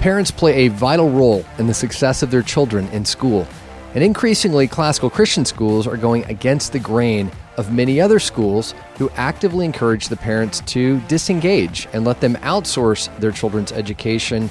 Parents play a vital role in the success of their children in school. And increasingly, classical Christian schools are going against the grain of many other schools who actively encourage the parents to disengage and let them outsource their children's education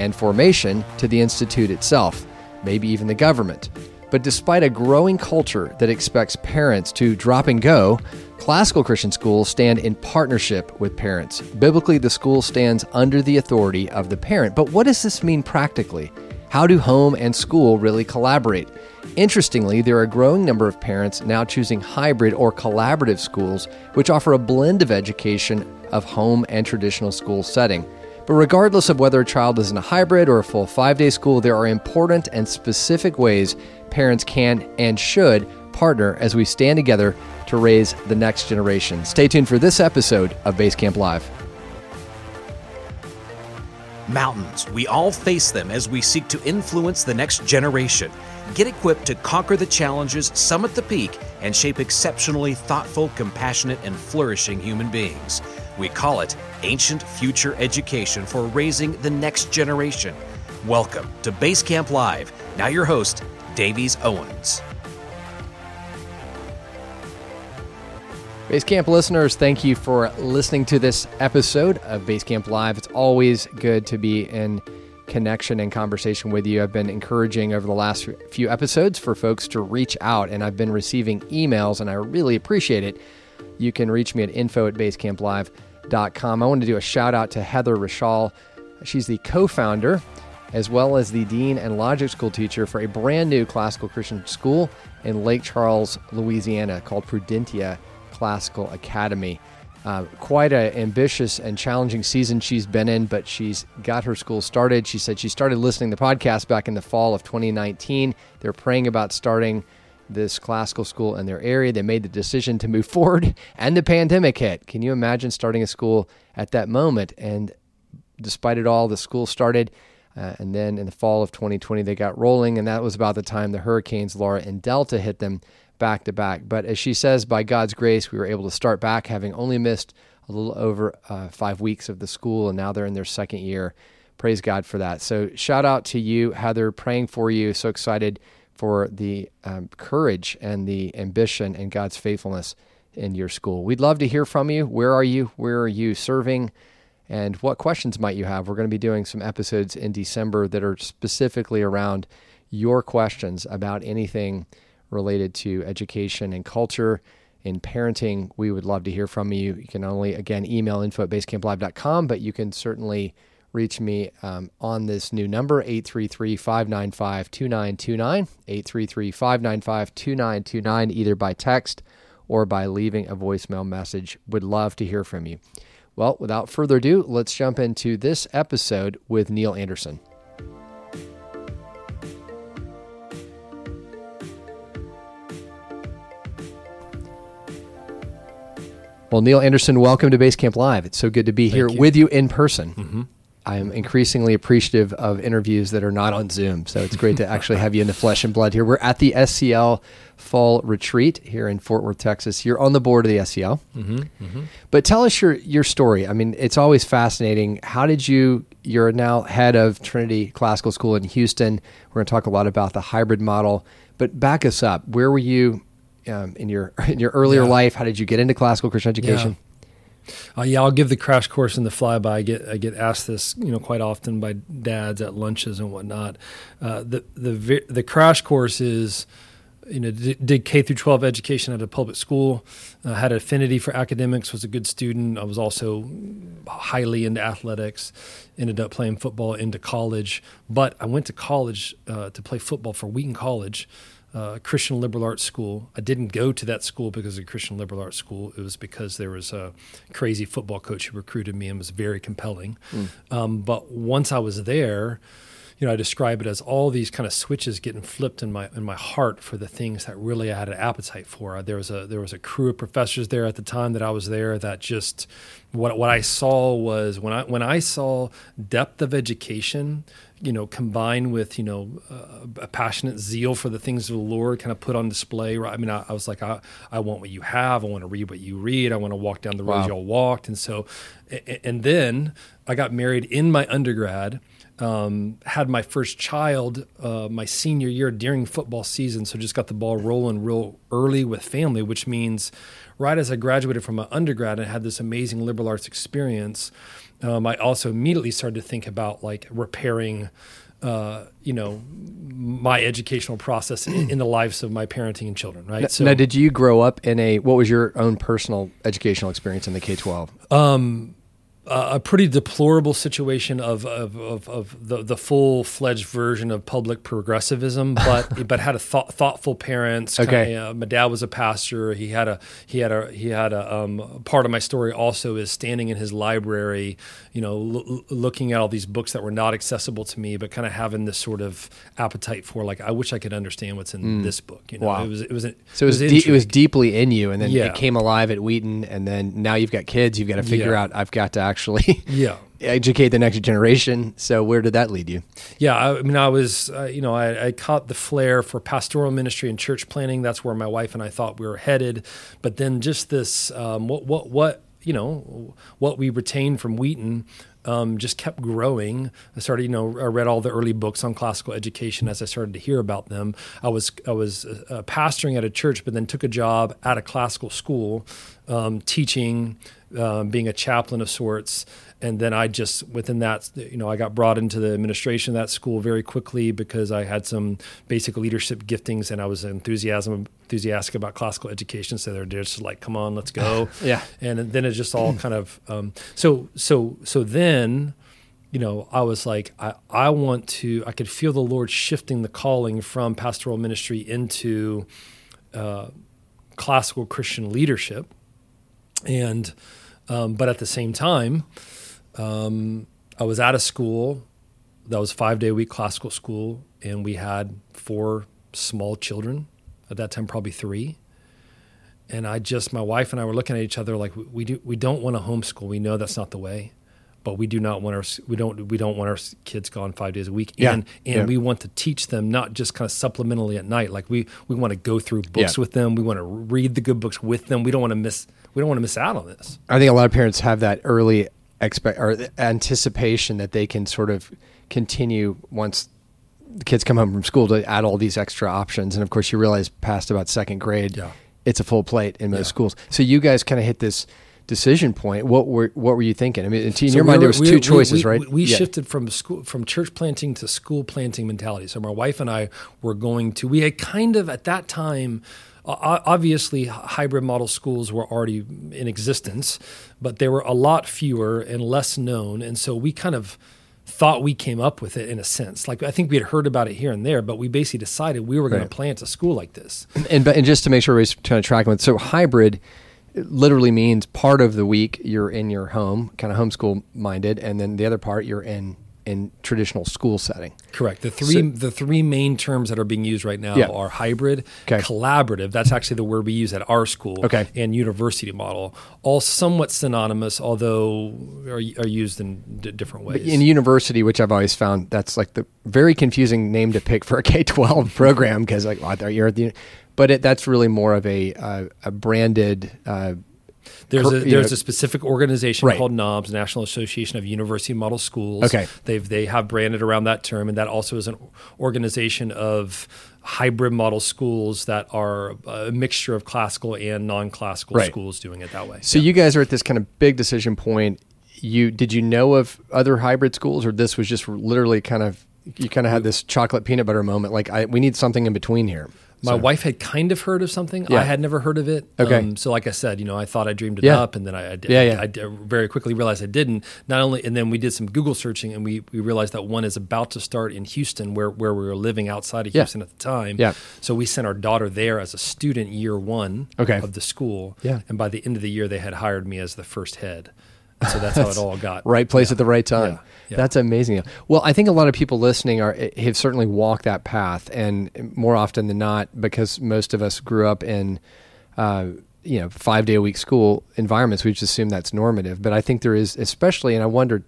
and formation to the institute itself, maybe even the government. But despite a growing culture that expects parents to drop and go, classical Christian schools stand in partnership with parents. Biblically, the school stands under the authority of the parent. But what does this mean practically? How do home and school really collaborate? Interestingly, there are a growing number of parents now choosing hybrid or collaborative schools, which offer a blend of education of home and traditional school setting. But regardless of whether a child is in a hybrid or a full five day school, there are important and specific ways parents can and should partner as we stand together to raise the next generation. Stay tuned for this episode of Basecamp Live. Mountains. We all face them as we seek to influence the next generation. Get equipped to conquer the challenges, summit the peak, and shape exceptionally thoughtful, compassionate, and flourishing human beings. We call it Ancient Future Education for raising the next generation. Welcome to Basecamp Live. Now, your host, Davies Owens. Basecamp listeners, thank you for listening to this episode of Basecamp Live. It's always good to be in connection and conversation with you. I've been encouraging over the last few episodes for folks to reach out, and I've been receiving emails, and I really appreciate it. You can reach me at info at basecamplive.com com. I want to do a shout out to Heather Rishal. She's the co founder as well as the dean and logic school teacher for a brand new classical Christian school in Lake Charles, Louisiana called Prudentia Classical Academy. Uh, quite an ambitious and challenging season she's been in, but she's got her school started. She said she started listening to the podcast back in the fall of 2019. They're praying about starting this classical school in their area. They made the decision to move forward, and the pandemic hit. Can you imagine starting a school at that moment? And despite it all, the school started. Uh, and then in the fall of 2020, they got rolling, and that was about the time the hurricanes Laura and Delta hit them back to back. But as she says, by God's grace, we were able to start back, having only missed a little over uh, five weeks of the school, and now they're in their second year. Praise God for that. So, shout out to you, Heather, praying for you. So excited for the um, courage and the ambition and God's faithfulness in your school. We'd love to hear from you. Where are you? Where are you serving? And what questions might you have? We're going to be doing some episodes in December that are specifically around your questions about anything related to education and culture in parenting. We would love to hear from you. You can only, again, email info at basecamplive.com, but you can certainly reach me um, on this new number 833-595-2929 833-595-2929 either by text or by leaving a voicemail message would love to hear from you well without further ado let's jump into this episode with neil anderson Well, Neil Anderson, welcome to Basecamp Live. It's so good to be Thank here you. with you in person. Mm-hmm. I'm increasingly appreciative of interviews that are not on Zoom. So it's great to actually have you in the flesh and blood here. We're at the SCL Fall Retreat here in Fort Worth, Texas. You're on the board of the SCL. Mm-hmm, mm-hmm. But tell us your your story. I mean, it's always fascinating. How did you? You're now head of Trinity Classical School in Houston. We're going to talk a lot about the hybrid model. But back us up. Where were you um, in your in your earlier yeah. life? How did you get into classical Christian education? Uh, yeah, I'll give the crash course in the flyby. I get I get asked this, you know, quite often by dads at lunches and whatnot. Uh, the the the crash course is, you know, did K through 12 education at a public school. Uh, had an affinity for academics. Was a good student. I was also highly into athletics. Ended up playing football into college, but I went to college uh, to play football for Wheaton College uh, Christian liberal arts school. I didn't go to that school because of Christian liberal arts school. It was because there was a crazy football coach who recruited me and was very compelling. Mm. Um, but once I was there, you know, I describe it as all these kind of switches getting flipped in my in my heart for the things that really I had an appetite for. There was a there was a crew of professors there at the time that I was there that just what what I saw was when I when I saw depth of education you know, combined with you know uh, a passionate zeal for the things of the Lord, kind of put on display. Right? I mean, I, I, was like, I, I want what you have. I want to read what you read. I want to walk down the road wow. y'all walked. And so, and then I got married in my undergrad Um, had my first child uh, my senior year during football season, so just got the ball rolling real early with family, which means right as I graduated from my undergrad and had this amazing liberal arts experience, um, I also immediately started to think about like repairing uh, you know, my educational process in, in, the lives of my parenting and children, right? Now, so, now, did you grow up in a? What was your own personal educational experience in the K twelve? Um, a pretty deplorable situation of of, of, of the, the full fledged version of public progressivism, but but had a th- thoughtful parents. Okay, kinda, uh, my dad was a pastor. He had a he had a he had a um, part of my story also is standing in his library, you know, l- looking at all these books that were not accessible to me, but kind of having this sort of appetite for like I wish I could understand what's in mm. this book. You know, wow. it was it was so it was, it was, de- it was deeply in you, and then yeah. it came alive at Wheaton, and then now you've got kids. You've got to figure yeah. out I've got to actually actually yeah educate the next generation. So where did that lead you? Yeah, I, mean, I was, uh, you know, I, I, caught the flair for pastoral ministry and church planting. That's where my wife and I thought we were headed. But then just this, um, what, what, what, you know, what we retained from Wheaton um, just kept growing. I started, you know, I read all the early books on classical education as I started to hear about them. I was I was uh, pastoring at a church, but then took a job at a classical school, um, teaching um, being a chaplain of sorts. And then I just within that, you know, I got brought into the administration of that school very quickly because I had some basic leadership giftings and I was enthusiasm enthusiastic about classical education. So they're just like, "Come on, let's go!" yeah. And then it just all kind of um, so so so then you know, I was like, I, I want to, I could feel the Lord shifting the calling from pastoral ministry into uh, classical Christian leadership. And um, but at the same time, um, I was at a school that was five day a week classical school, and we had four small children at that time, probably three. And I just, my wife and I were looking at each other like we do. We don't want to homeschool. We know that's not the way, but we do not want our we don't we don't want our kids gone five days a week. Yeah. And and yeah. we want to teach them not just kind of supplementally at night. Like we we want to go through books yeah. with them. We want to read the good books with them. We don't want to miss we don't want to miss out on this. I think a lot of parents have that early expect or anticipation that they can sort of continue once the kids come home from school to add all these extra options. And of course, you realize past about second grade, yeah. it's a full plate in most schools. So you guys kind of hit this decision point. What were what were you thinking? I mean, in so your mind, there was two choices, we, right? We, we yeah. shifted from school from church planting to school planting mentality. So my wife and I were going to. We had kind of at that time obviously hybrid model schools were already in existence, but there were a lot fewer and less known, and so we kind of thought we came up with it in a sense. Like I think we had heard about it here and there, but we basically decided we were going right. to plant a school like this. And, and, and just to make sure we're trying to track with so hybrid literally means part of the week you're in your home, kind of homeschool minded, and then the other part you're in in traditional school setting. Correct. The three so, the three main terms that are being used right now yeah. are hybrid, okay. collaborative. That's actually the word we use at our school. Okay. And university model, all somewhat synonymous, although are, are used in d- different ways. in university, which I've always found that's like the very confusing name to pick for a K twelve program because like well, you're at the, but it, that's really more of a uh, a branded. Uh, there's a there's know, a specific organization right. called NAUMS, National Association of University Model Schools. Okay, they've they have branded around that term, and that also is an organization of hybrid model schools that are a mixture of classical and non-classical right. schools doing it that way. So yeah. you guys are at this kind of big decision point. You did you know of other hybrid schools, or this was just literally kind of you kind of had this chocolate peanut butter moment? Like I, we need something in between here. My so. wife had kind of heard of something. Yeah. I had never heard of it. Okay. Um, so, like I said, you know, I thought I dreamed it yeah. up, and then I, I, yeah, yeah. I, I, very quickly realized I didn't. Not only, and then we did some Google searching, and we, we realized that one is about to start in Houston, where where we were living outside of Houston at the time. Yeah. So we sent our daughter there as a student, year one okay. of the school. Yeah. And by the end of the year, they had hired me as the first head. So that's how it all got. right place at the right time. Yeah. That's amazing. Well, I think a lot of people listening are have certainly walked that path, and more often than not, because most of us grew up in, uh, you know, five day a week school environments, we just assume that's normative. But I think there is, especially, and I wondered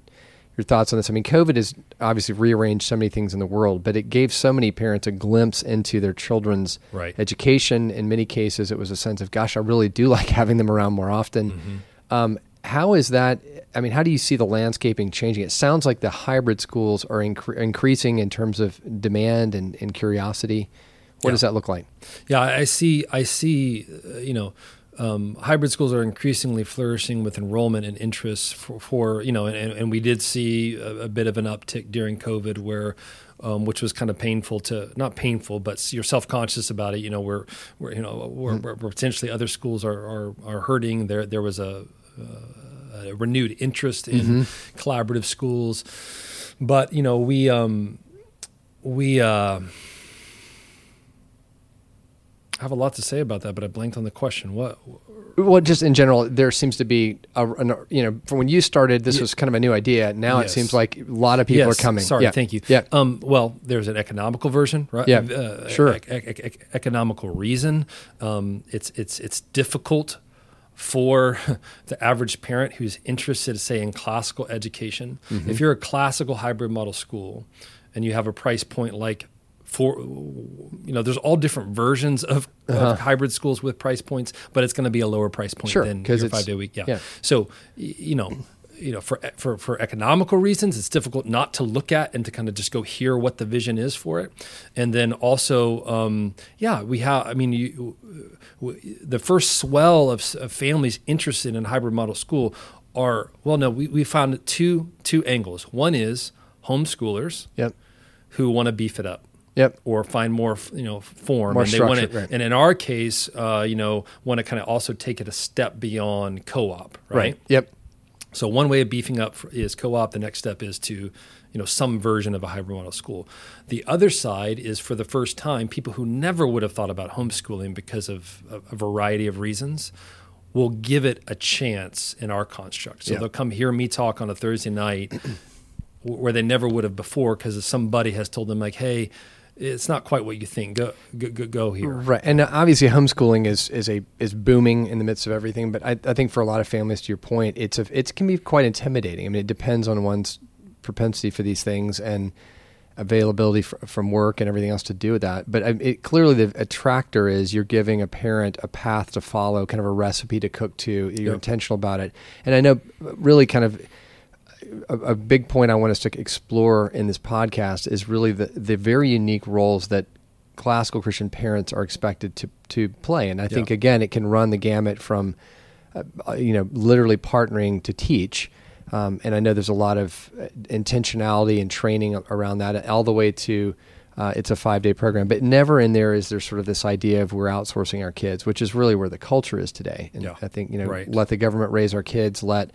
your thoughts on this. I mean, COVID has obviously rearranged so many things in the world, but it gave so many parents a glimpse into their children's right. education. In many cases, it was a sense of, gosh, I really do like having them around more often. Mm-hmm. Um, how is that? I mean, how do you see the landscaping changing? It sounds like the hybrid schools are incre- increasing in terms of demand and, and curiosity. What Yeah. does that look like? Yeah, I see. I see. Uh, you know, um, hybrid schools are increasingly flourishing with enrollment and interest for, for you know, and, and we did see a, a bit of an uptick during COVID, where. Um, which was kind of painful to not painful, but you're self conscious about it. You know, we're, we're you know, we're, we're potentially other schools are, are, are hurting. There, there was a, a renewed interest in collaborative schools, but you know, we, um, we, uh, have a lot to say about that, but I blanked on the question. What? Well, just in general, there seems to be a, an, you know, from when you started, this was kind of a new idea. Now it seems like a lot of people yes, are coming. Sorry, Yeah. thank you. Yeah. Um, well, there's an economical version, right? Yeah, Uh, sure. ec- ec- ec- economical reason. Um, it's it's it's difficult for the average parent who's interested, say, in classical education. Mm-hmm. If you're a classical hybrid model school, and you have a price point like for you know there's all different versions of, of hybrid schools with price points but it's going to be a lower price point Uh-huh. Sure, than your five day week yeah. yeah. so you know you know for for for economical reasons it's difficult not to look at and to kind of just go hear what the vision is for it and then also um, yeah we have i mean you the first swell of, of families interested in hybrid model school are well no we, we found two two angles one is homeschoolers Yep. who want to beef it up Yep. or find more you know form More and they want to right. and in our case uh, you know want to kind of also take it a step beyond co-op right, Yep. so one way of beefing up is co-op the next step is to you know some version of a hybrid model school the other side is for the first time people who never would have thought about homeschooling because of a, variety of reasons will give it a chance in our construct so Yeah. they'll come hear me talk on a thursday night where they never would have before because somebody has told them like hey it's not quite what you think go go, go, go here Right, and uh, obviously homeschooling is is a is booming in the midst of everything. But I, I think for a lot of families, to your point, it's a it can be quite intimidating. I mean, it depends on one's propensity for these things and availability fr- from work and everything else to do with that. But it, clearly, the attractor is you're giving a parent a path to follow, kind of a recipe to cook to. You're Yep. intentional about it, and I know really kind of a, a big point I want us to explore in this podcast is really the, the very unique roles that classical Christian parents are expected to, to play. And I think, again, it can run the gamut from, uh, uh, you know, literally partnering to teach. Um, and I know there's a lot of uh, intentionality and training around that, all the way to uh, it's a five day program. But never in there is there sort of this idea of we're outsourcing our kids, which is really where the culture is today. And Yeah. I think, you know, Right. let the government raise our kids, let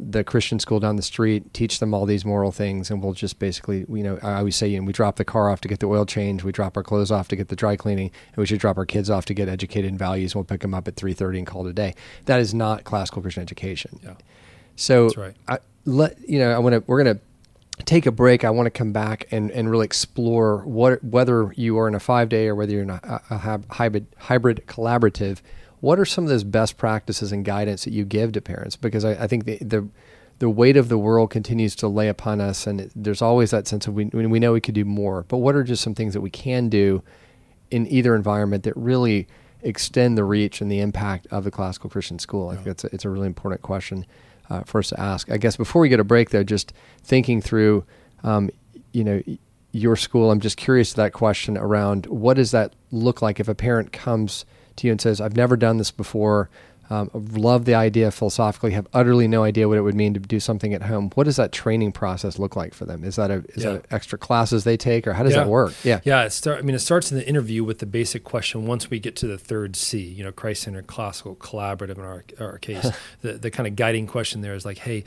the Christian school down the street teach them all these moral things, and we'll just basically, you know, I always say, you know, we drop the car off to get the oil change, we drop our clothes off to get the dry cleaning, and we should drop our kids off to get educated in values, and we'll pick them up at three thirty and call it a day. That is not classical Christian education. Yeah. So That's right. I, let you know, I want to. We're going to take a break. I want to come back and, and really explore what whether you are in a five day or whether you're in a, a hyb- hybrid hybrid collaborative. What are some of those best practices and guidance that you give to parents? Because I, I think the, the the weight of the world continues to lay upon us, and it, there's always that sense of we we know we could do more. But what are just some things that we can do in either environment that really extend the reach and the impact of the classical Christian school? I think that's a, it's a really important question uh, for us to ask. I guess before we get a break, though, just thinking through, um, you know, your school. I'm just curious to that question around what does that look like if a parent comes to you and says, "I've never done this before." Um, love the idea philosophically, have utterly no idea what it would mean to do something at home. What does that training process look like for them? Is that a is Yeah. that extra classes they take, or how does Yeah. that work? Yeah, Yeah, it start. I mean, it starts in the interview with the basic question. Once we get to the third C, you know, Christ-centered, classical, collaborative in our, our case, the the kind of guiding question there is like, hey,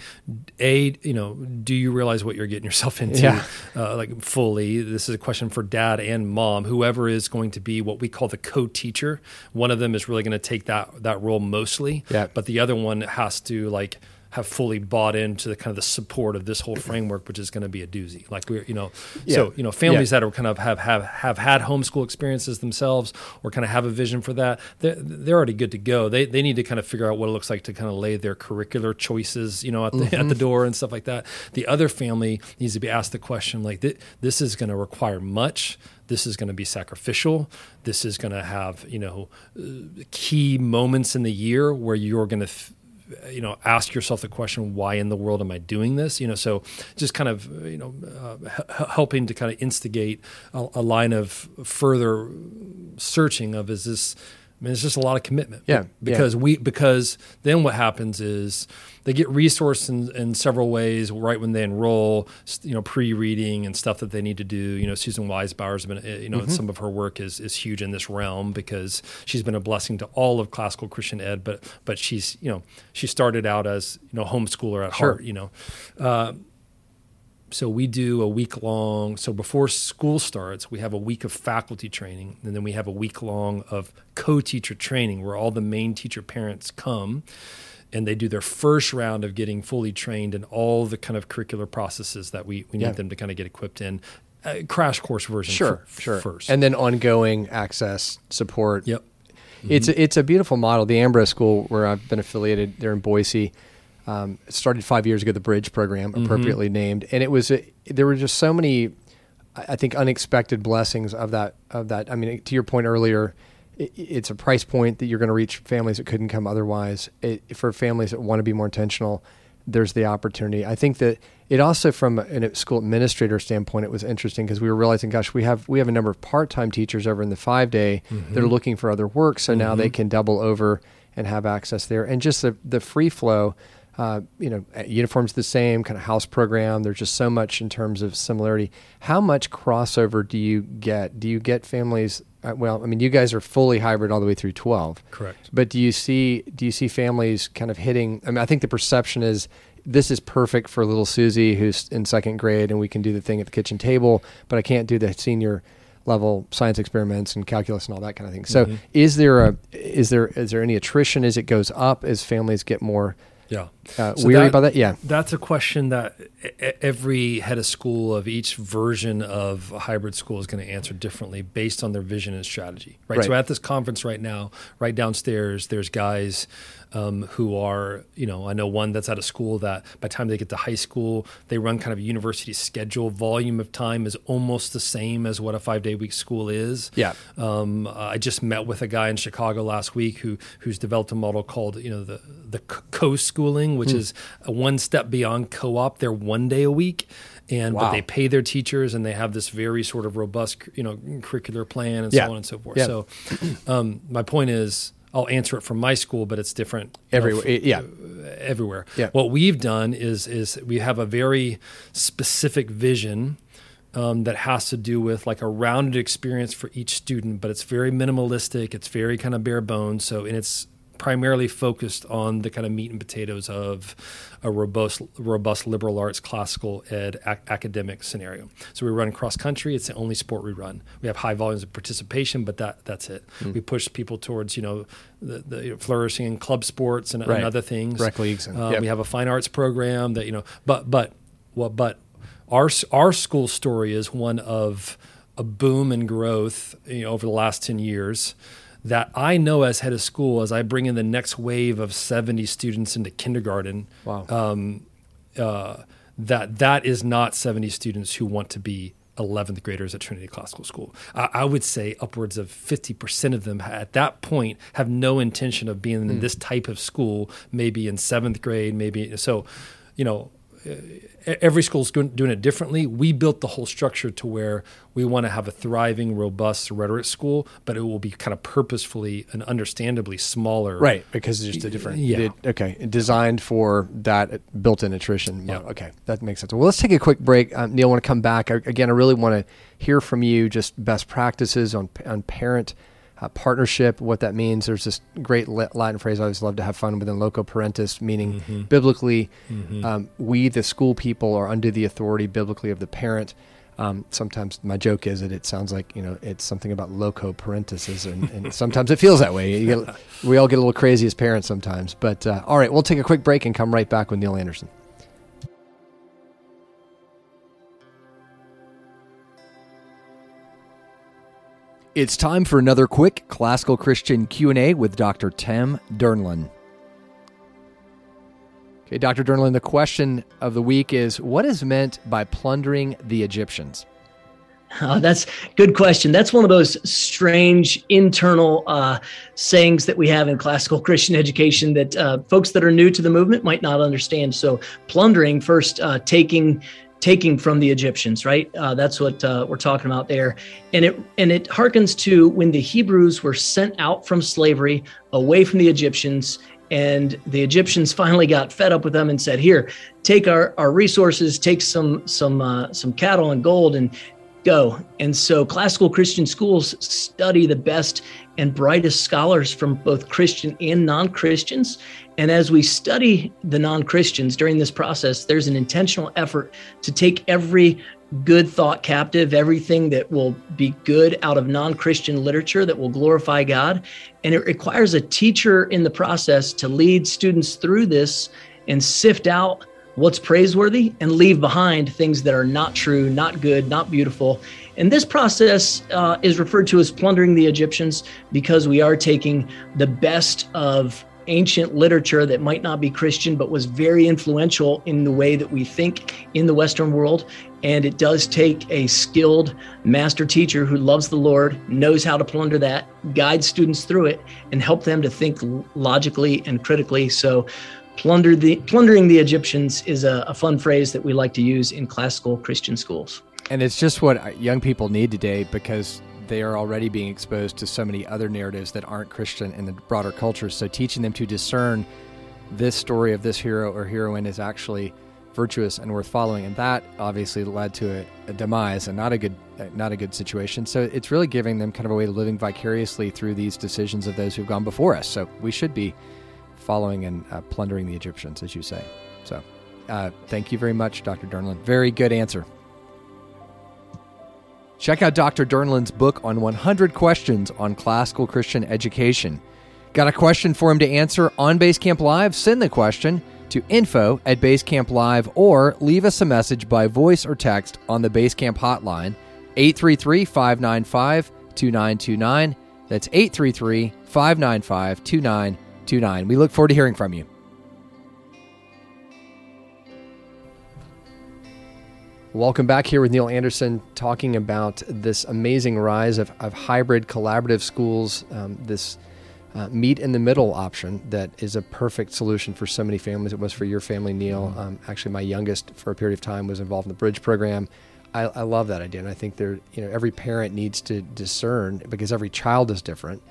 a, you know, do you realize what you're getting yourself into? Yeah. Uh, like fully. This is a question for dad and mom, whoever is going to be what we call the co-teacher. One of them is really going to take that that role Yeah. but the other one has to like have fully bought into the kind of the support of this whole framework, which is going to be a doozy. Like we're, you know, Yeah. so you know, families Yeah. that are kind of have have have had homeschool experiences themselves, or kind of have a vision for that, they're, they're already good to go. They they need to kind of figure out what it looks like to kind of lay their curricular choices, you know, at the Mm-hmm. at the door and stuff like that. The other family needs to be asked the question like, "Thi- this is going to require much. This is going to be sacrificial. This is going to have you know uh, key moments in the year where you're going to. F- you know ask yourself the question why in the world am i doing this? You know so just kind of you know uh, helping to kind of instigate a, a, line of further searching of is this I mean, it's just a lot of commitment. Yeah. Because yeah. we because then what happens is they get resourced in, in several ways right when they enroll. You know, pre-reading and stuff that they need to do. You know, Susan Wise Bauer's been you know mm-hmm. some of her work is is huge in this realm because she's been a blessing to all of classical Christian ed. But but she's you know she started out as you know homeschooler at sure. heart. You know. Uh, so we do a week long so before school starts we have a week of faculty training and then we have a week long of co-teacher training where all the main teacher parents come and they do their first round of getting fully trained in all the kind of curricular processes that we, we need yeah. them to kind of get equipped in. Uh, crash course version sure f- sure. first. And then ongoing access support. Yep. Mm-hmm. it's a, it's a beautiful model. The ambrose school where i've been affiliated there in boise um, started five years ago, the Bridge program, mm-hmm. appropriately mm-hmm. named, and it was a, there were just so many, I think, unexpected blessings of that. Of that, I mean, to your point earlier, it, it's a price point that you're going to reach families that couldn't come otherwise. It, for families that want to be more intentional, there's the opportunity. I think that it also, from a school administrator standpoint, it was interesting because we were realizing, gosh, we have we have a number of part time teachers over in the five day mm-hmm. that are looking for other work, so mm-hmm. now they mm-hmm. can double over and have access there, and just the the free flow uh, you know, uniforms the same, kind of house program. There's just so much in terms of similarity. How much crossover do you get? Do you get families? Uh, well, I mean, you guys are fully hybrid all the way through 12. Correct. But do you see do you see families kind of hitting? I mean, I think the perception is this is perfect for little Susie who's in second grade, and we can do the thing at the kitchen table, but I can't do the senior level science experiments and calculus and all that kind of thing. So, mm-hmm. is there a is there is there any attrition as it goes up as families get more yeah. Uh, so weary that, about that? Yeah. That's a question that every head of school of each version of a hybrid school is going to answer differently based on their vision and strategy. Right? right. So at this conference right now, right downstairs, there's guys um, who are, you know, I know one that's out of school that by the time they get to high school, they run kind of a university schedule. Volume of time is almost the same as what a five day week school is. Yeah. Um, I just met with a guy in Chicago last week who who's developed a model called, you know, the the co schooling, which mm. is one step beyond co op. They're one day a week and wow. but they pay their teachers and they have this very sort of robust you know curricular plan and yeah. so on and so forth yeah. so um, my point is I'll answer it from my school, but it's different everywhere. Yeah, everywhere. Yeah. What we've done is is we have a very specific vision um, that has to do with like a rounded experience for each student, but it's very minimalistic. It's very kind of bare bones. So, and it's primarily focused on the kind of meat and potatoes of a robust, robust liberal arts classical ed ac- academic scenario. So we run cross country. It's the only sport we run. We have high volumes of participation, but that that's it. Mm. We push people towards you know the, the you know, flourishing in club sports and, right. and other things. Rec leagues. And, uh, yep. We have a fine arts program that you know, but but well, but our our school story is one of a boom and growth you know, over the last 10 years that I know as head of school, as I bring in the next wave of 70 students into kindergarten, wow. um, uh, that that is not 70 students who want to be 11th graders at Trinity Classical School. I, I would say upwards of 50% of them at that point have no intention of being mm. in hmm. this type of school, maybe in seventh grade, maybe. So, you know, every school is doing it differently. We built the whole structure to where we want to have a thriving, robust rhetoric school, but it will be kind of purposefully and understandably smaller. Right, because it's just a different. Yeah. It, okay, designed for that built-in attrition. Yeah. Okay, that makes sense. Well, let's take a quick break. Um, Neil, I want to come back. I, again, I really want to hear from you just best practices on on parent – uh, partnership, what that means. There's this great Latin phrase I always love to have fun with in loco parentis, meaning mm-hmm. biblically, mm-hmm. Um, we, the school people, are under the authority biblically of the parent. Um, sometimes my joke is that it sounds like you know it's something about loco parentis, and, and sometimes it feels that way. Get, we all get a little crazy as parents sometimes. But uh, all right, we'll take a quick break and come right back with Neil Anderson. It's time for another quick classical Christian Q&A with Dr. Tim Dernlan. Okay, Dr. Dernlan, the question of the week is what is meant by plundering the Egyptians? Uh, that's good question. That's one of those strange internal uh, sayings that we have in classical Christian education that uh, folks that are new to the movement might not understand. So, plundering first, uh, taking taking from the Egyptians, right? Uh, that's what uh, we're talking about there, and it and it harkens to when the Hebrews were sent out from slavery away from the Egyptians, and the Egyptians finally got fed up with them and said, "Here, take our, our resources, take some some uh, some cattle and gold, and go. And so classical Christian schools study the best and brightest scholars from both Christian and non Christians. And as we study the non Christians during this process, there's an intentional effort to take every good thought captive, everything that will be good out of non Christian literature that will glorify God. And it requires a teacher in the process to lead students through this and sift out what's praiseworthy and leave behind things that are not true, not good, not beautiful. And this process uh, is referred to as plundering the Egyptians because we are taking the best of ancient literature that might not be Christian, but was very influential in the way that we think in the Western world. And it does take a skilled master teacher who loves the Lord, knows how to plunder that, guide students through it, and help them to think logically and critically. So, the plundering the Egyptians is a, a fun phrase that we like to use in classical Christian schools. And it's just what uh, young people need today because they are already being exposed to so many other narratives that aren't Christian in the broader culture. So teaching them to discern this story of this hero or heroine is actually virtuous and worth following, and that obviously led to a, a demise and not a good uh, not a good situation. So it's really giving them kind of a way of living vicariously through these decisions of those who've gone before us. So we should be following and uh, plundering the Egyptians, as you say. So, uh, thank you very much, Dr. Dernlan. Very good answer. Check out Dr. Dernlan's book on 100 questions on classical Christian education. Got a question for him to answer on Basecamp Live? Send the question to info at Basecamp Live or leave us a message by voice or text on the Basecamp hotline, 833 595 2929. That's 833 595 2929. 29. We look forward to hearing from you. Welcome back here with Neil Anderson talking about this amazing rise of, of hybrid collaborative schools, um, this uh, meet in the middle option that is a perfect solution for so many families. It was for your family, Neil. Mm-hmm. Um, actually, my youngest, for a period of time, was involved in the Bridge program. I, I love that idea, and I think there, you know, every parent needs to discern because every child is different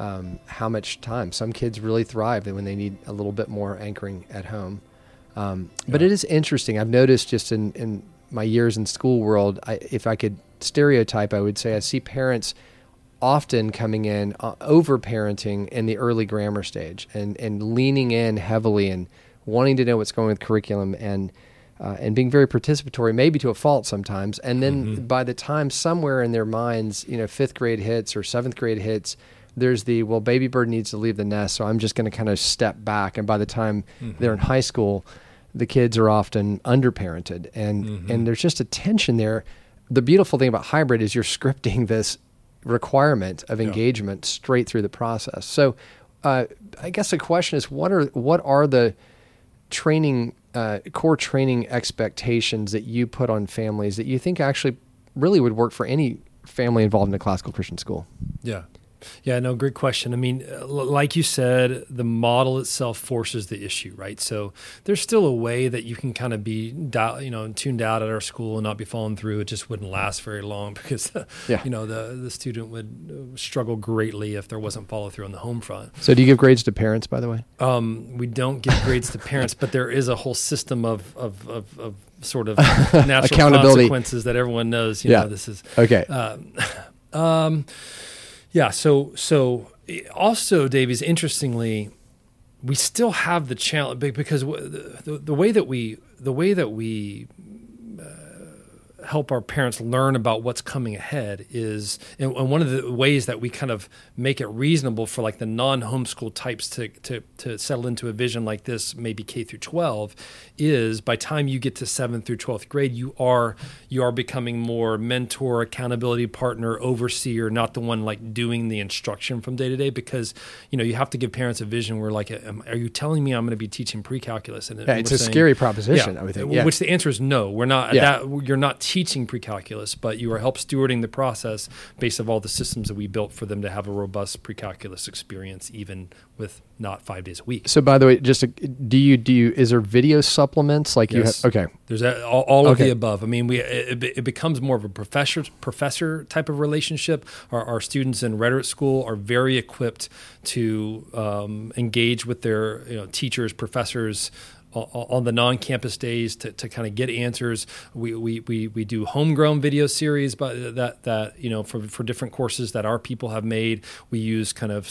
um, how much time. Some kids really thrive when they need a little bit more anchoring at home. Um, yeah. But it is interesting. I've noticed just in, in my years in school world, I, if I could stereotype, I would say I see parents often coming in uh, over parenting in the early grammar stage and, and leaning in heavily and wanting to know what's going with curriculum and uh, and being very participatory, maybe to a fault sometimes. And then mm-hmm. by the time somewhere in their minds, you know, fifth grade hits or seventh grade hits, there's the well baby bird needs to leave the nest so i'm just going to kind of step back and by the time mm-hmm. they're in high school the kids are often underparented and mm-hmm. and there's just a tension there the beautiful thing about hybrid is you're scripting this requirement of engagement yeah. straight through the process so uh, i guess the question is what are what are the training uh, core training expectations that you put on families that you think actually really would work for any family involved in a classical christian school yeah yeah, no, great question. I mean, uh, like you said, the model itself forces the issue, right? So there's still a way that you can kind of be, you know, tuned out at our school and not be following through. It just wouldn't last very long because, yeah. you know, the the student would uh, struggle greatly if there wasn't follow through on the home front. So do you give grades to parents, by the way? Um, we don't give grades to parents, but there is a whole system of of, of, of sort of natural accountability consequences that everyone knows. You yeah. know, this is okay. Um, um, yeah. So so also, Davies, interestingly, we still have the challenge because the, the, the way that we the way that we help our parents learn about what's coming ahead is and one of the ways that we kind of make it reasonable for like the non-homeschool types to, to, to settle into a vision like this maybe k through 12 is by time you get to 7th through 12th grade you are you are becoming more mentor accountability partner overseer not the one like doing the instruction from day to day because you know you have to give parents a vision where like are you telling me i'm going to be teaching pre-calculus and yeah, it's a saying, scary proposition yeah, i would think yeah. which the answer is no we're not yeah. that you're not teaching pre-calculus, but you are help stewarding the process based of all the systems that we built for them to have a robust pre-calculus experience, even with not five days a week. So, by the way, just a, do you do you is there video supplements like Yes. you have? Okay, There's a, all, all of the above. I mean, we it, it becomes more of a professor professor type of relationship. Our, our students in rhetoric school are very equipped to um, engage with their you know, teachers, professors. On the non-campus days, to, to kind of get answers, we, we, we, we do homegrown video series, but that that you know for, for different courses that our people have made. We use kind of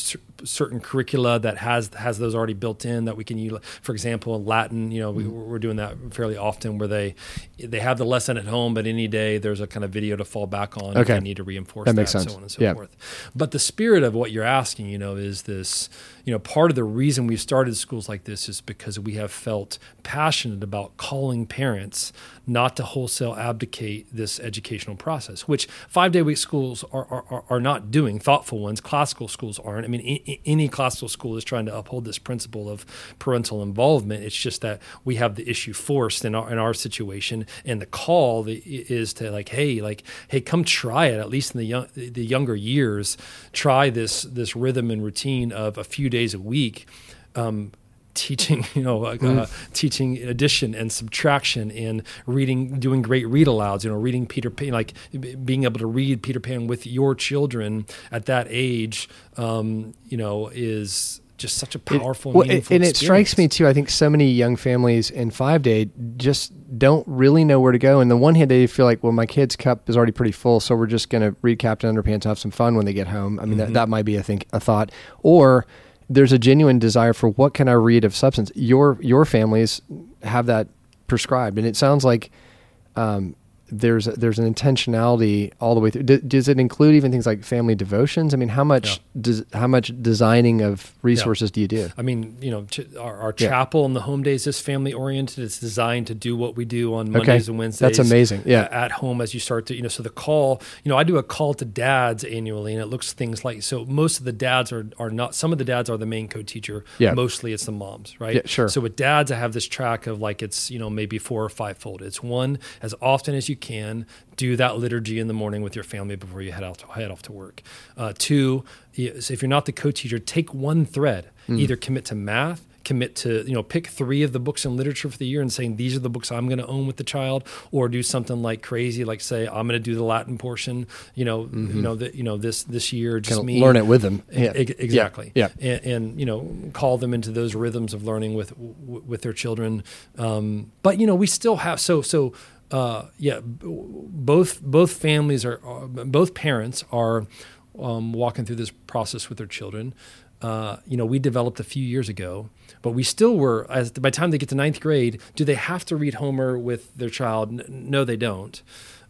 certain curricula that has has those already built in that we can use. For example, in Latin, you know, we, mm-hmm. we're doing that fairly often where they they have the lesson at home, but any day there's a kind of video to fall back on if Okay. they need to reinforce That that, makes sense. so on and so Yeah. forth. But the spirit of what you're asking, you know, is this. You know, part of the reason we've started schools like this is because we have felt passionate about calling parents not to wholesale abdicate this educational process, which five day week schools are, are, are- are not doing, thoughtful ones, classical schools aren't. I mean, any classical school is trying to uphold this principle of parental involvement. It's just that we have the issue forced in our, in our situation, and the call is to like, hey, like, hey, come try it, at least in the, young, the younger years, try this, this rhythm and routine of a few days a week. Um, teaching you know uh, uh, teaching addition and subtraction and reading doing great read alouds you know reading peter pan like b- being able to read peter pan with your children at that age um, you know is just such a It- powerful well, meaningful and it strikes me too. I think so many young families in five day just don't really know where to go. And the one hand, they feel like, well, my kid's cup is already pretty full, so we're just going to read Captain Underpants have some fun when they get home. I mean, Mm-hmm. that, that might be, I think, a thought. Or there's a genuine desire for what can I read of substance. Your your families have that prescribed, and it sounds like. Um, there's there's an intentionality all the way through. D- does it include even things like family devotions? I mean, how much does how much designing of resources do you do? I mean, you know, ch- our, our Yeah. chapel and the home days is family oriented. It's designed to do what we do on Okay. Mondays and Wednesdays. That's amazing. Yeah. Uh, at home, as you start to, you know, so the call, you know, I do a call to dads annually, and it looks things like so. Most of the dads are are not. Some of the dads are the main co-teacher. Yeah. Mostly, it's the moms, right? Yeah, sure. So with dads, I have this track of like it's you know maybe four or five fold. It's one as often as you can do that liturgy in the morning with your family before you head out to, head off to work. Uh, two, if you're not the co-teacher, take one thread. Hmm. Either commit to math, commit to you know pick three of the books in literature for the year and saying these are the books I'm going to own with the child, or do something like crazy, like say I'm going to do the Latin portion. You know, you know that you know this this year just me learn it with them. Yeah. ex- exactly. Yeah. And, and you know, call them into those rhythms of learning with with their children. Um, but you know, we still have so so. Uh, yeah, both both families are, both parents are um, walking through this process with their children. Uh, you know, we developed a few years ago, but we still were. As by the time they get to ninth grade, do they have to read Homer with their child? No, they don't.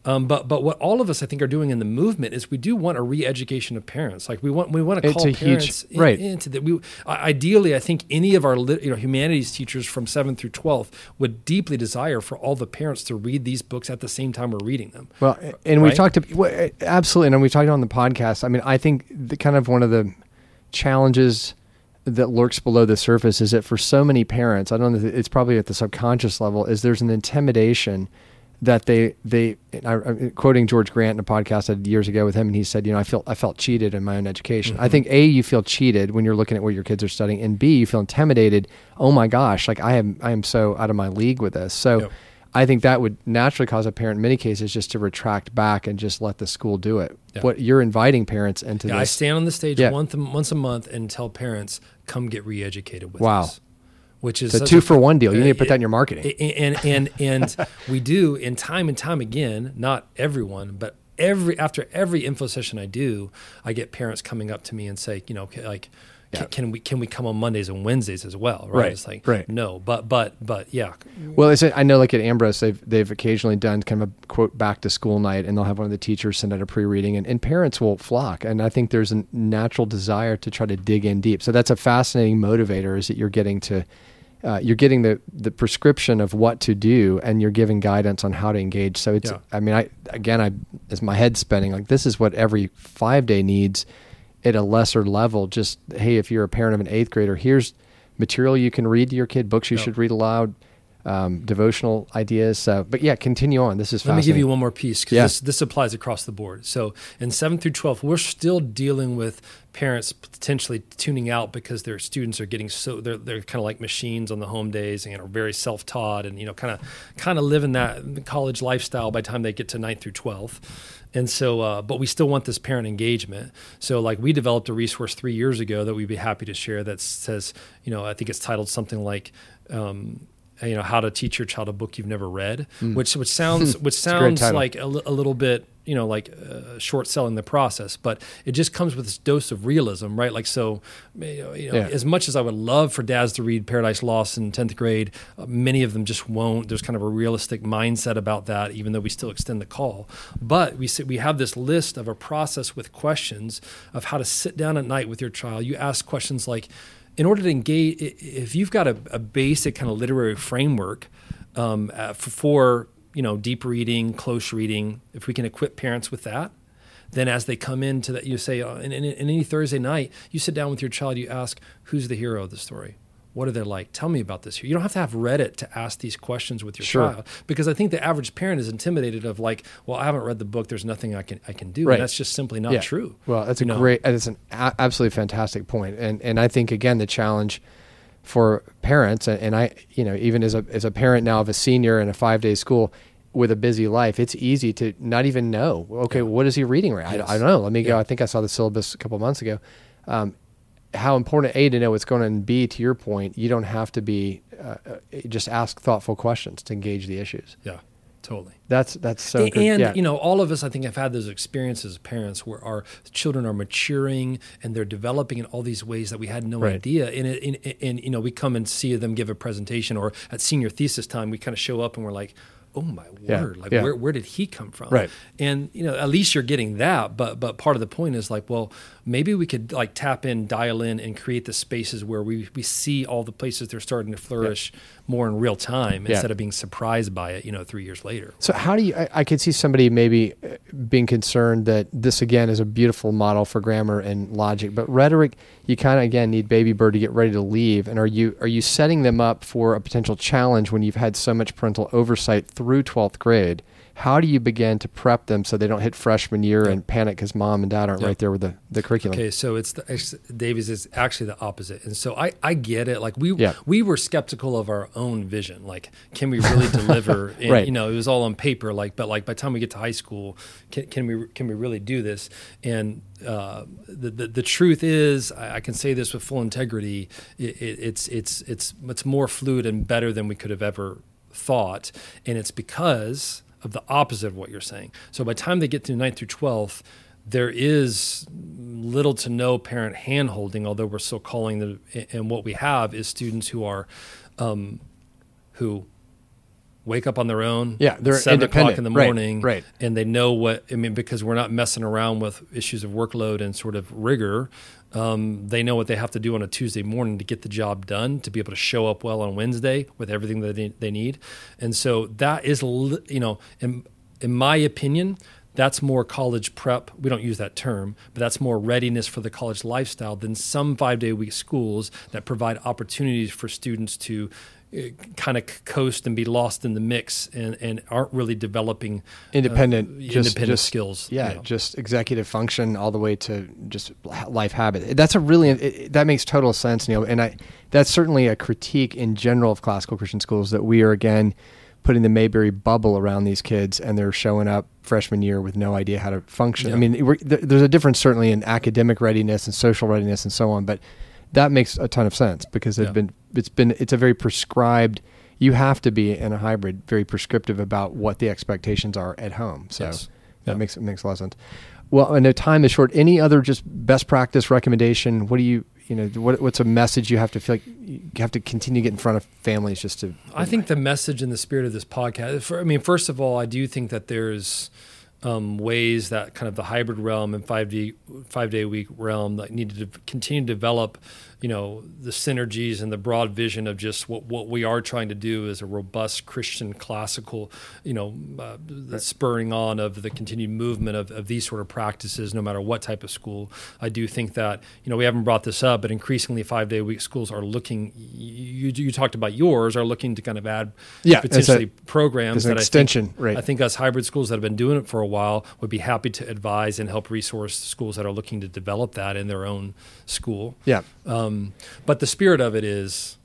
Um, but but what all of us I think are doing in the movement is we do want a re-education of parents. Like we want we want to call a huge- parents in- right. into that. We ideally I think any of our lit, you know humanities teachers from seventh through twelfth would deeply desire for all the parents to read these books at the same time we're reading them. Well, and we've talked to, well, absolutely, and we've talked on the podcast. I mean, I think the kind of one of the challenges that lurks below the surface is that for so many parents, I don't know, it's probably at the subconscious level, is there's an intimidation that they they I, I'm quoting George Grant in a podcast I did years ago with him, and he said, you know, I felt I felt cheated in my own education. I mm-hmm. think a you feel cheated when you're looking at what your kids are studying, and b you feel intimidated. Oh my gosh, like I am I am so out of my league with this. So. Yep. I think that would naturally cause a parent in many cases just to retract back and just let the school do it. Yeah. What you're inviting parents into Yeah, I stand on the stage Yeah. once a, once a month and tell parents, "Come get re-educated with Wow. us." Which is a two for one deal. You need to put uh, that in your marketing. and and and we do in time and time again not everyone but every after every info session i do i get parents coming up to me and say you know like Yeah. can we can we come on mondays and wednesdays as well right, Right, it's like right. no but but but yeah Well, it's, I know, like at Ambrose, they've they've occasionally done kind of a quote back to school night, and they'll have one of the teachers send out a pre reading, and, and parents will flock. And I think there's a natural desire to try to dig in deep. So that's a fascinating motivator, is that you're getting to uh, you're getting the the prescription of what to do, and you're giving guidance on how to engage. So it's, Yeah. I mean, I again, I as my head's spinning, like this is what every five day needs at a lesser level. Just hey, if you're a parent of an eighth grader, here's material you can read to your kid, books you Yeah. should read aloud um, devotional ideas. So, but yeah, continue on. This is Let me give you one more piece because Yeah. this, this applies across the board. So in 7 through 12, we're still dealing with parents potentially tuning out because their students are getting so they're, they're kind of like machines on the home days and are very self-taught and you know kind of kind of living that college lifestyle by the time they get to 9th through 12th and so uh, but we still want this parent engagement so like we developed a resource three years ago that we'd be happy to share that says you know i think it's titled something like um, you know how to teach your child a book you've never read which which sounds which sounds title. like a, a little bit you know like uh, short selling the process but it just comes with this dose of realism right? Like so you know, you know, Yeah. as much as i would love for dads to read paradise lost in 10th grade uh, many of them just won't. There's kind of a realistic mindset about that even though we still extend the call. But we sit, we have this list of a process with questions of how to sit down at night with your child. You ask questions like in order to engage, if you've got a, a basic kind of literary framework um, uh, for, for you know deep reading, close reading, if we can equip parents with that, then as they come into that, you say, uh, in, in, in any Thursday night, you sit down with your child, you ask, who's the hero of the story? What are they like? Tell me about this. You don't have to have read it to ask these questions with your Sure. child, because I think the average parent is intimidated of like, well, I haven't read the book. There's nothing I can I can do. Right. And that's just simply not Yeah. true. Well, that's a know? great, it's an a- absolutely fantastic point. and and I think again the challenge for parents, and, and I, you know, even as a as a parent now of a senior in a five day school with a busy life, it's easy to not even know. Okay, what is he reading right? Yes. I, I don't know. Let me go. I think I saw the syllabus a couple months ago. Um, how important a to know what's going on and b to your point you don't have to be uh, uh, just ask thoughtful questions to engage the issues Yeah, totally. that's that's so A- good. and yeah. you know all of us i think have had those experiences as parents where our children are maturing and they're developing in all these ways that we had no Right. idea and, it, and, and you know we come and see them give a presentation or at senior thesis time we kind of show up and we're like oh my Yeah, word like yeah. where, where did he come from Right. and you know at least you're getting that but but part of the point is like well maybe we could like tap in dial in and create the spaces where we we see all the places they're starting to flourish more in real time Yeah. instead of being surprised by it you know three years later So how do you? I, I could see somebody maybe uh, being concerned that this again is a beautiful model for grammar and logic, but rhetoric you kind of again need baby bird to get ready to leave. And are you are you setting them up for a potential challenge when you've had so much parental oversight through twelfth grade? How do you begin to prep them so they don't hit freshman year and panic because mom and dad aren't Yeah. right there with the, the curriculum? Okay, so it's the it's, Davies is actually the opposite, and so I I get it. Like we Yeah. we were skeptical of our own vision. Like, can we really deliver? And, Right. You know, it was all on paper. Like, but like by the time we get to high school, can, can we can we really do this? And uh, the, the the truth is, I, I can say this with full integrity. It, it, it's it's it's it's more fluid and better than we could have ever thought, and it's because of the opposite of what you're saying. So by the time they get to 9th through 12th, there is little to no parent handholding, although we're still calling the, and what we have is students who are, um, who wake up on their own. Yeah, they're seven o'clock independent. in the Right, morning, right. And they know what I mean because we're not messing around with issues of workload and sort of rigor. Um, they know what they have to do on a Tuesday morning to get the job done, to be able to show up well on Wednesday with everything that they, need. And so that is, you know, in, in my opinion, that's more college prep. We don't use that term, but that's more readiness for the college lifestyle than some five day week schools that provide opportunities for students to kind of coast and be lost in the mix and, and aren't really developing uh, independent, just, independent just- skills. Yeah, you know. just executive function all the way to just life habit. That's a really it, that makes total sense, Neil. And I that's certainly a critique in general of classical Christian schools that we are again putting the Mayberry bubble around these kids, and they're showing up freshman year with no idea how to function. I mean, we're, there's a difference certainly in academic readiness and social readiness and so on, but that makes a ton of sense because it's Yeah. been it's been it's a very prescribed. You have to be in a hybrid very prescriptive about what the expectations are at home. So Yes. that Yeah. makes it makes a lot of sense. Well, I know time is short. Any other just best practice recommendation? What do you you know what what's a message you have to feel like you have to continue to get in front of families just to I think the message and the spirit of this podcast. For, I mean, first of all, I do think that there's um, ways that kind of the hybrid realm and five day five day week realm that need to continue to develop you know the synergies and the broad vision of just what, what we are trying to do is a robust Christian classical, you know, uh, the spurring on of the continued movement of, of these sort of practices, no matter what type of school. I do think that you know we haven't brought this up, but increasingly five day week schools are looking. You, you talked about yours are looking to kind of add yeah, potentially a, programs that extension. I think, right. I think us hybrid schools that have been doing it for a while would be happy to advise and help resource schools that are looking to develop that in their own school. Yeah. Um, but the spirit of it is,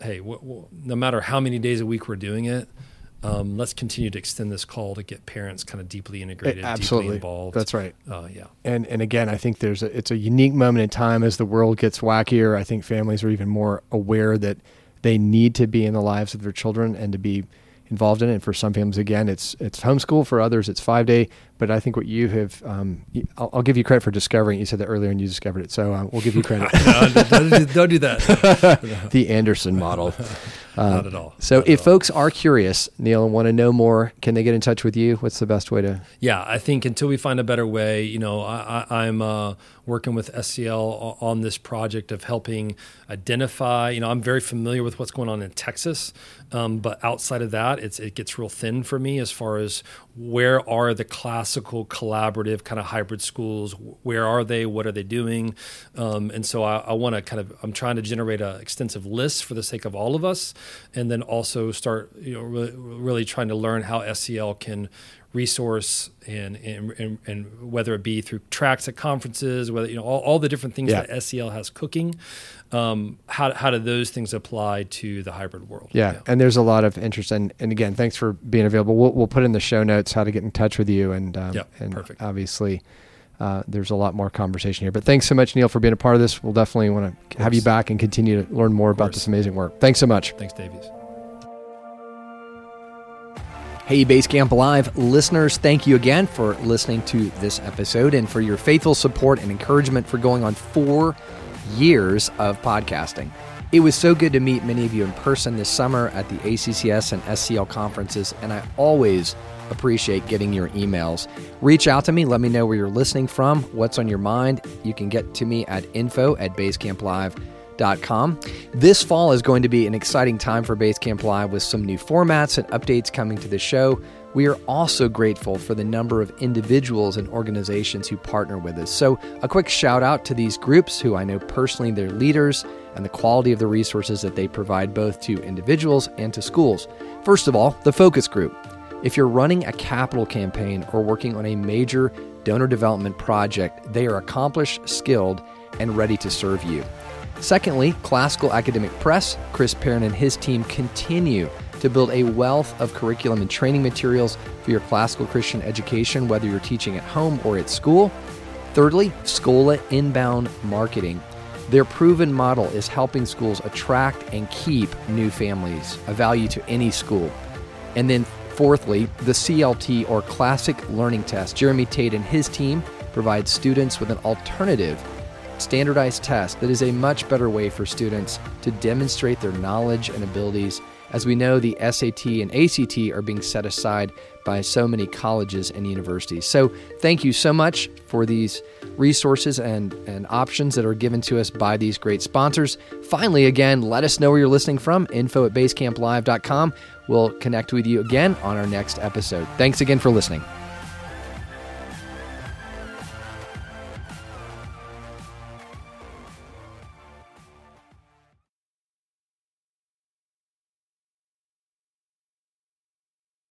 hey, w- w- no matter how many days a week we're doing it, um, let's continue to extend this call to get parents kind of deeply integrated, absolutely. deeply involved. That's right. Uh, yeah. And and again, I think there's a, it's a unique moment in time as the world gets wackier. I think families are even more aware that they need to be in the lives of their children and to be involved in it. And for some families, again, it's it's homeschool. For others, it's five day. But I think what you have, um, I'll, I'll, give you credit for discovering. You said that earlier, and you discovered it. So uh, we'll give you credit. no, don't, don't, do that. the Anderson model. Uh, Not at all. So Not if folks are curious, Neil, and want to know more, can they get in touch with you? What's the best way to? Yeah, I think until we find a better way, you know, I, am uh, working with SCL on this project of helping identify. You know, I'm very familiar with what's going on in Texas, um, but outside of that, it's it gets real thin for me as far as where are the classical collaborative kind of hybrid schools where are they what are they doing um, and so i, I want to kind of i'm trying to generate an extensive list for the sake of all of us and then also start you know really, really trying to learn how scl can resource and, and, and, and, whether it be through tracks at conferences, whether, you know, all, all the different things yeah. that SCL has cooking, um, how, how do those things apply to the hybrid world? Yeah. yeah. And there's a lot of interest. And, and again, thanks for being available. We'll, we'll put in the show notes how to get in touch with you. And, um, yeah, and perfect. obviously, uh, there's a lot more conversation here. But thanks so much, Neil, for being a part of this. We'll definitely want to have you back and continue to learn more about this amazing work. Thanks so much. Thanks, Davies. Hey, Basecamp Live listeners, thank you again for listening to this episode and for your faithful support and encouragement for going on four years of podcasting. It was so good to meet many of you in person this summer at the ACCS and SCL conferences, and I always appreciate getting your emails. Reach out to me, let me know where you're listening from, what's on your mind. You can get to me at info at basecamplive.com this fall is going to be an exciting time for Basecamp Live with some new formats and updates coming to the show. We are also grateful for the number of individuals and organizations who partner with us. So, a quick shout out to these groups who I know personally their leaders and the quality of the resources that they provide both to individuals and to schools. First of all, the Focus Group. If you're running a capital campaign or working on a major donor development project, they are accomplished, skilled, and ready to serve you. Secondly, Classical Academic Press, Chris Perrin and his team continue to build a wealth of curriculum and training materials for your classical Christian education, whether you're teaching at home or at school. Thirdly, Skola Inbound Marketing. Their proven model is helping schools attract and keep new families, a value to any school. And then, fourthly, the CLT or Classic Learning Test. Jeremy Tate and his team provide students with an alternative standardized test that is a much better way for students to demonstrate their knowledge and abilities. As we know, the SAT and ACT are being set aside by so many colleges and universities. So, thank you so much for these resources and, and options that are given to us by these great sponsors. Finally, again, let us know where you're listening from. Info at basecamplive.com. We'll connect with you again on our next episode. Thanks again for listening.